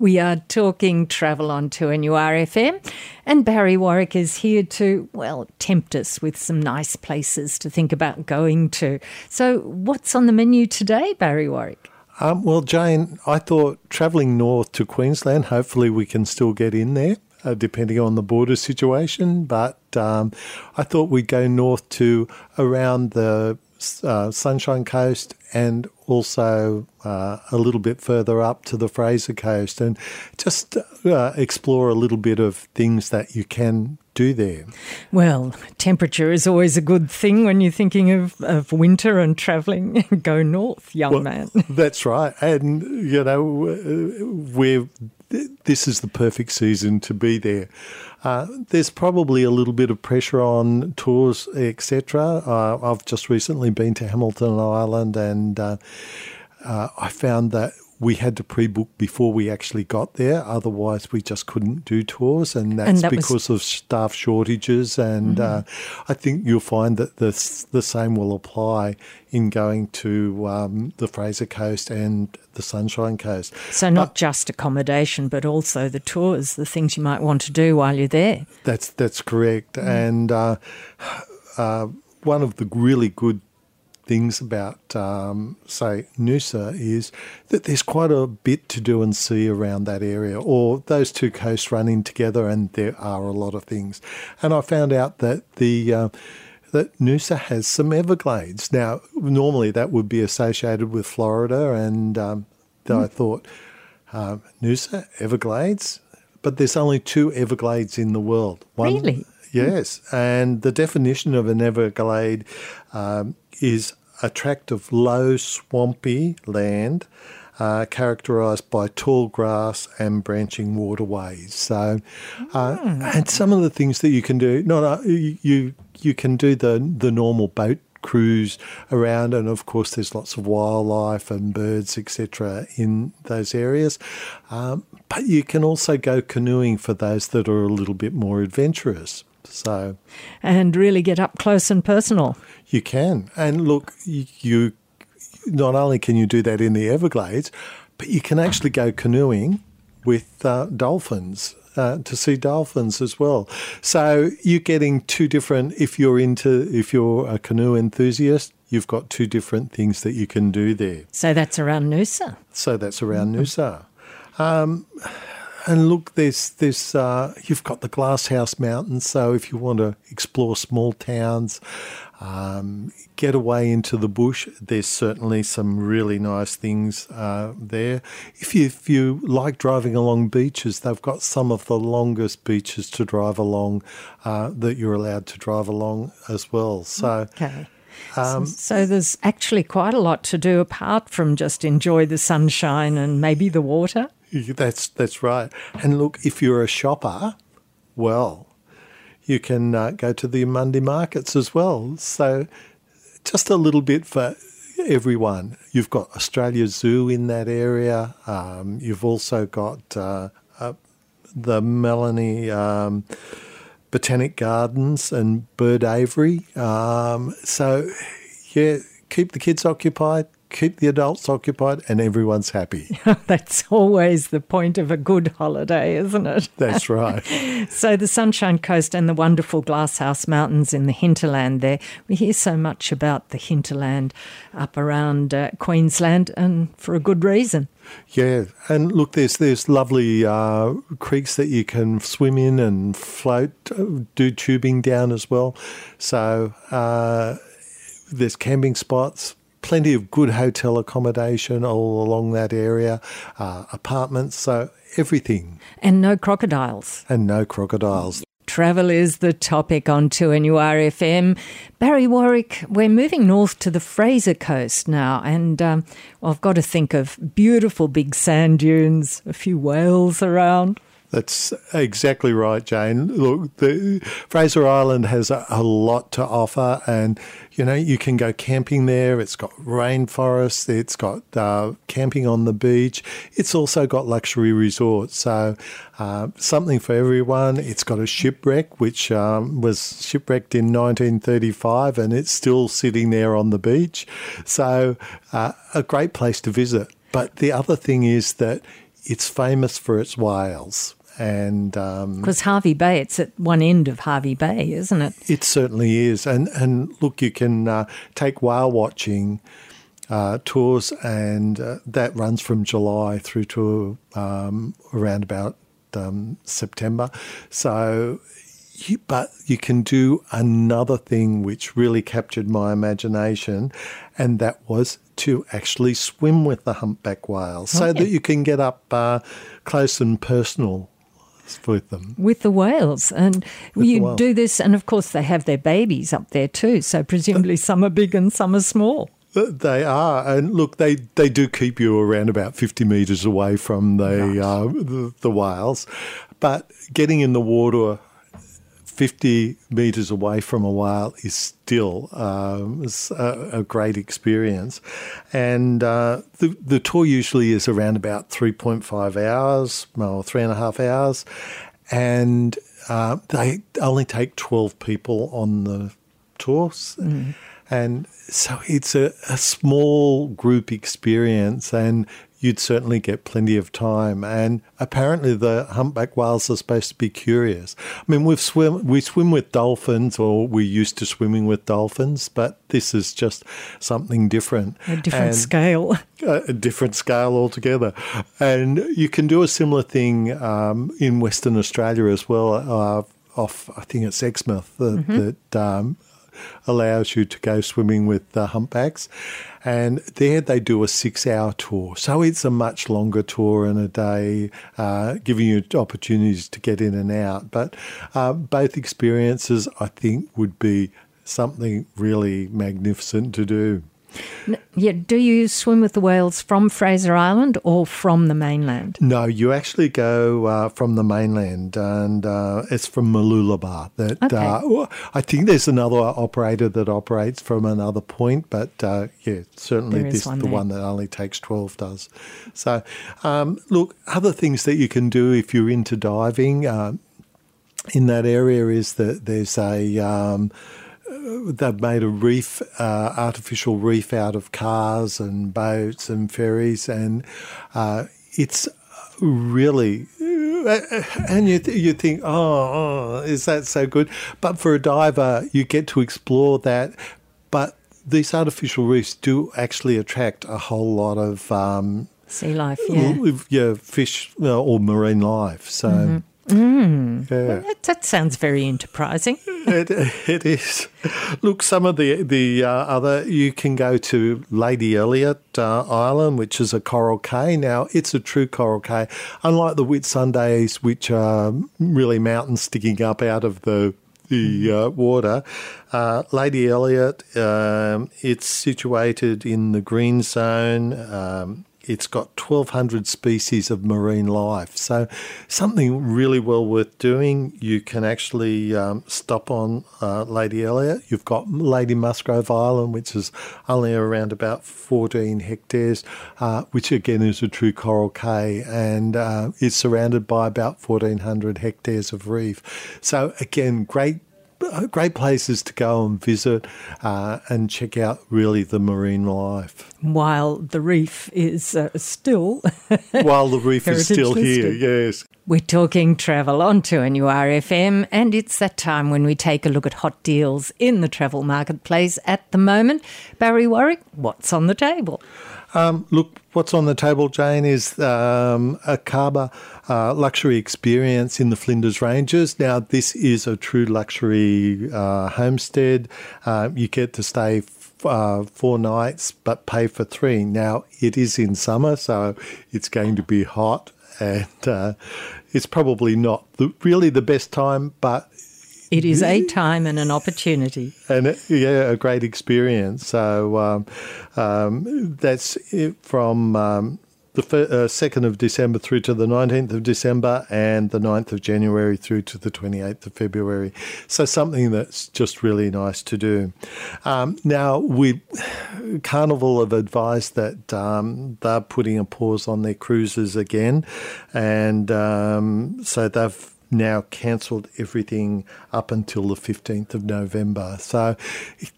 We are talking travel on 2NURFM, and Barry Warwick is here to, well, tempt us with some nice places to think about going to. So, what's on the menu today, Barry Warwick? Um, well, Jane, I thought travelling north to Queensland, hopefully we can still get in there. Uh, depending on the border situation, but um, I thought we'd go north to around the uh, Sunshine Coast and also uh, a little bit further up to the Fraser Coast and just uh, explore a little bit of things that you can do there. Well, temperature is always a good thing when you're thinking of, of winter and travelling. Go north, young well, man. That's right. And, you know, we're this is the perfect season to be there. Uh, there's probably a little bit of pressure on tours, etc. Uh, I've just recently been to Hamilton Island, and uh, uh I found that we had to pre-book before we actually got there. Otherwise, we just couldn't do tours, and that's and that because was... of staff shortages. And mm-hmm. uh, I think you'll find that the the same will apply in going to um, the Fraser Coast and the Sunshine Coast. So not but, just accommodation, but also the tours, the things you might want to do while you're there. That's that's correct. Mm. And uh, uh, one of the really good things about, um, say, Noosa is that there's quite a bit to do and see around that area, or those two coasts running together, and there are a lot of things. And I found out that the uh, that Noosa has some Everglades. Now, normally that would be associated with Florida, and um, mm. I thought uh, Noosa Everglades, but there's only two Everglades in the world. One, really? Yes, and the definition of an Everglade um, is a tract of low, swampy land uh, characterised by tall grass and branching waterways. So, uh, mm. and some of the things that you can do, not uh, you you can do the the normal boat cruise around, and of course, there's lots of wildlife and birds, etc., in those areas. Um, but you can also go canoeing for those that are a little bit more adventurous. So, and really get up close and personal. You can, and look, you not only can you do that in the Everglades, but you can actually go canoeing with uh, dolphins. Uh, to see dolphins as well. So you're getting two different. If you're into, if you're a canoe enthusiast, you've got two different things that you can do there. So that's around Noosa. So that's around mm-hmm. Noosa. Um, and look, there's there's uh, you've got the Glasshouse Mountains. So if you want to explore small towns, um, get away into the bush, there's certainly some really nice things uh, there. If you if you like driving along beaches, they've got some of the longest beaches to drive along uh, that you're allowed to drive along as well. So. Okay. Um, so, so, there's actually quite a lot to do apart from just enjoy the sunshine and maybe the water. That's that's right. And look, if you're a shopper, well, you can uh, go to the Eumundi markets as well. So just a little bit for everyone. You've got Australia Zoo in that area. Um, you've also got uh, uh, the Maleny um, Botanic Gardens and Bird Aviary. Um, so yeah, keep the kids occupied keep the adults occupied and everyone's happy. That's always the point of a good holiday, isn't it? That's right. so, the Sunshine Coast and the wonderful Glasshouse Mountains in the hinterland there. We hear so much about the hinterland up around uh, Queensland, and for a good reason. Yeah, and look, there's there's lovely uh, creeks that you can swim in and float, uh, do tubing down as well. So uh, there's camping spots, plenty of good hotel accommodation all along that area, uh, apartments, so everything. And no crocodiles. And no crocodiles. Travel is the topic on 2NURFM. Barry Warwick, we're moving north to the Fraser Coast now, and um, well, I've got to think of beautiful big sand dunes, a few whales around. That's exactly right, Jane. Look, the Fraser Island has a, a, lot to offer, and you know you can go camping there. It's got rainforests. It's got uh, camping on the beach. It's also got luxury resorts. So uh, something for everyone. It's got a shipwreck, which um, was shipwrecked in 1935, and it's still sitting there on the beach. So uh, a great place to visit. But the other thing is that it's famous for its whales. And um, Because Hervey Bay, it's at one end of Hervey Bay, isn't it? it certainly is. And and look, you can uh, take whale watching uh, tours, and uh, that runs from July through to um, around about um, September. So. You, but you can do another thing which really captured my imagination, and that was to actually swim with the humpback whales so Okay. that you can get up uh, close and personal with them. With the whales. And the you do this, and of course, they have their babies up there too. So presumably some are big and some are small. Uh, They are, and look, they, they do keep you around about fifty metres away from the, uh, the the whales, but getting in the water fifty metres away from a whale is still um, a, a great experience, and uh, the the tour usually is around about three point five hours, or three and a half hours, and uh, they only take twelve people on the tours. And so it's a, a small group experience, and you'd certainly get plenty of time. And apparently, the humpback whales are supposed to be curious. I mean, we've swim we swim with dolphins, or we're used to swimming with dolphins, but this is just something different. A different And- scale. a a different scale altogether. And you can do a similar thing um, in Western Australia as well. Uh, off, I think it's Exmouth that, that um, allows you to go swimming with the humpbacks. And there they do a six hour tour. So it's a much longer tour in a day, uh, giving you opportunities to get in and out. But uh, both experiences, I think, would be something really magnificent to do. Yeah. Do you swim with the whales from Fraser Island or from the mainland? No, you actually go uh, from the mainland, and uh, it's from Mooloolaba. That Okay. uh, I think there's another operator that operates from another point, but uh, yeah, certainly There is this one the there. one that only takes twelve does. So, um, look, other things that you can do if you're into diving. Uh, in that area is that there's a um, uh, they've made a reef, uh, artificial reef out of cars and boats and ferries, and uh, it's really. uh, And you th- you think, oh, oh, is that so good? But for a diver, you get to explore that. But these artificial reefs do actually attract a whole lot of um, Sea life, yeah. yeah, fish uh, or marine life. So, Mm-hmm. Yeah That, that sounds very enterprising. it, it is. Look, some of the the uh, other you can go to Lady Elliot uh, Island, which is a coral cay. Now it's a true coral cay, unlike the Whitsundays, which are really mountains sticking up out of the the uh, water. Uh, Lady Elliot, um, it's situated in the green zone. Um, it's got 1,200 species of marine life. So, something really well worth doing. You can actually um, stop on uh, Lady Elliot. You've got Lady Musgrave Island, which is only around about 14 hectares, uh, which again is a true coral cay and uh, is surrounded by about 1,400 hectares of reef. So, again, great great places to go and visit uh, and check out really the marine life While the reef is uh, still. while the reef is still here. Yes. We're talking travel on 2NURFM, and it's that time when we take a look at hot deals in the travel marketplace at the moment. Barry Warwick, what's on the table? Um, look, what's on the table, Jane, is um, Arkaba uh, luxury experience in the Flinders Ranges. Now, this is a true luxury uh, homestead. Uh, you get to stay uh, four nights, but pay for three. Now, it is in summer, so it's going to be hot, and uh, it's probably not the, really the best time, but It is a time and an opportunity. and yeah, a great experience. So um, um, that's it from um, the fir- uh, 2nd of December through to the 19th of December and the 9th of January through to the 28th of February. So something that's just really nice to do. Um, now, we Carnival have advised that um, they're putting a pause on their cruises again, and um, so they've now cancelled everything up until the 15th of November. So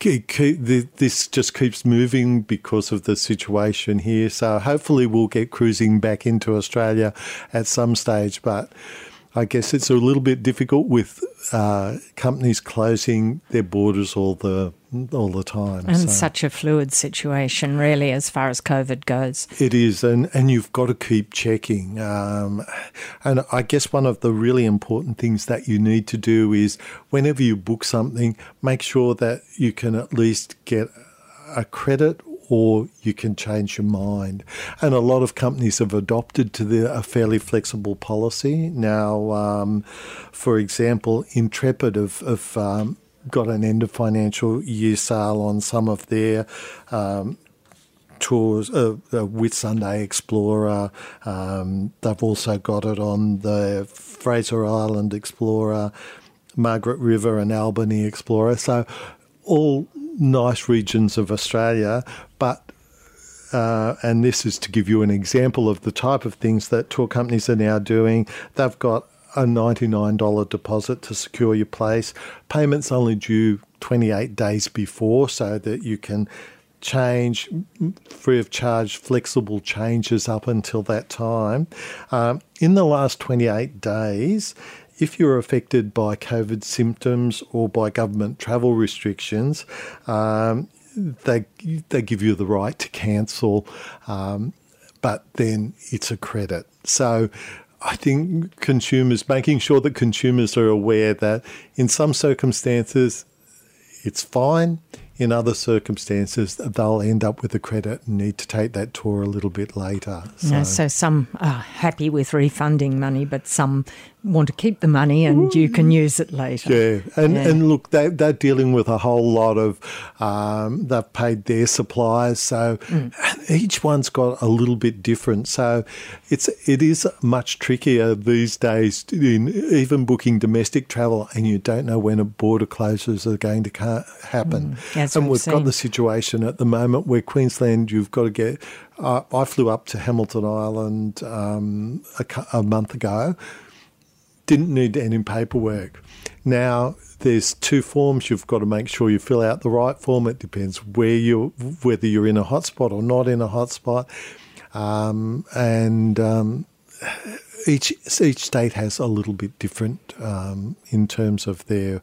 this just keeps moving because of the situation here. So hopefully we'll get cruising back into Australia at some stage, but I guess it's a little bit difficult with uh, companies closing their borders all the all the time. And so. such a fluid situation, really, as far as COVID goes. It is, and, and you've got to keep checking. Um, and I guess one of the really important things that you need to do is whenever you book something, make sure that you can at least get a credit or you can change your mind. And a lot of companies have adopted to the, a fairly flexible policy. Now, um, for example, Intrepid have, have um, got an end of financial year sale on some of their um, tours uh, uh, Whitsunday Explorer. Um, they've also got it on the Fraser Island Explorer, Margaret River and Albany Explorer. So all nice regions of Australia, uh, and this is to give you an example of the type of things that tour companies are now doing. They've got a $99 deposit to secure your place. Payments only due 28 days before so that you can change free of charge flexible changes up until that time. Um, in the last 28 days, if you're affected by COVID symptoms or by government travel restrictions, um, they they give you the right to cancel, um, but then it's a credit. So. I think consumers, making sure that consumers are aware that in some circumstances it's fine, in other circumstances, they'll end up with a credit and need to take that tour a little bit later. So, yeah, so some are happy with refunding money, but some want to keep the money and you can use it later. Yeah, and, yeah. and look, they, they're dealing with a whole lot of, um, they've paid their suppliers, so mm. each one's got a little bit different. So it's it is much trickier these days in even booking domestic travel, and you don't know when a border closures are going to happen. Mm, and we've seen. got the situation at the moment where Queensland, you've got to get. Uh, I flew up to Hamilton Island um, a, a month ago didn't need any paperwork. Now there's two forms you've got to make sure you fill out the right form. It depends where you whether you're in a hotspot or not in a hotspot, um, and um, each each state has a little bit different um, in terms of their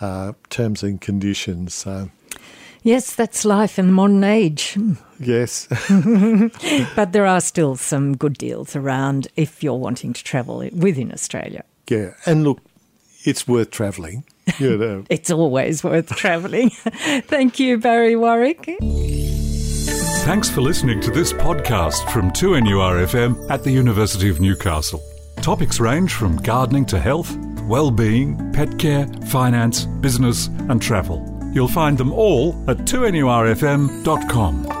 uh, terms and conditions. So. Yes, that's life in the modern age. Yes. but there are still some good deals around if you're wanting to travel within Australia. Yeah, and look, it's worth travelling. You know. it's always worth travelling. Thank you, Barry Warwick. Thanks for listening to this podcast from 2NURFM at the University of Newcastle. Topics range from gardening to health, well-being, pet care, finance, business and travel. You'll find them all at 2NURFM.com.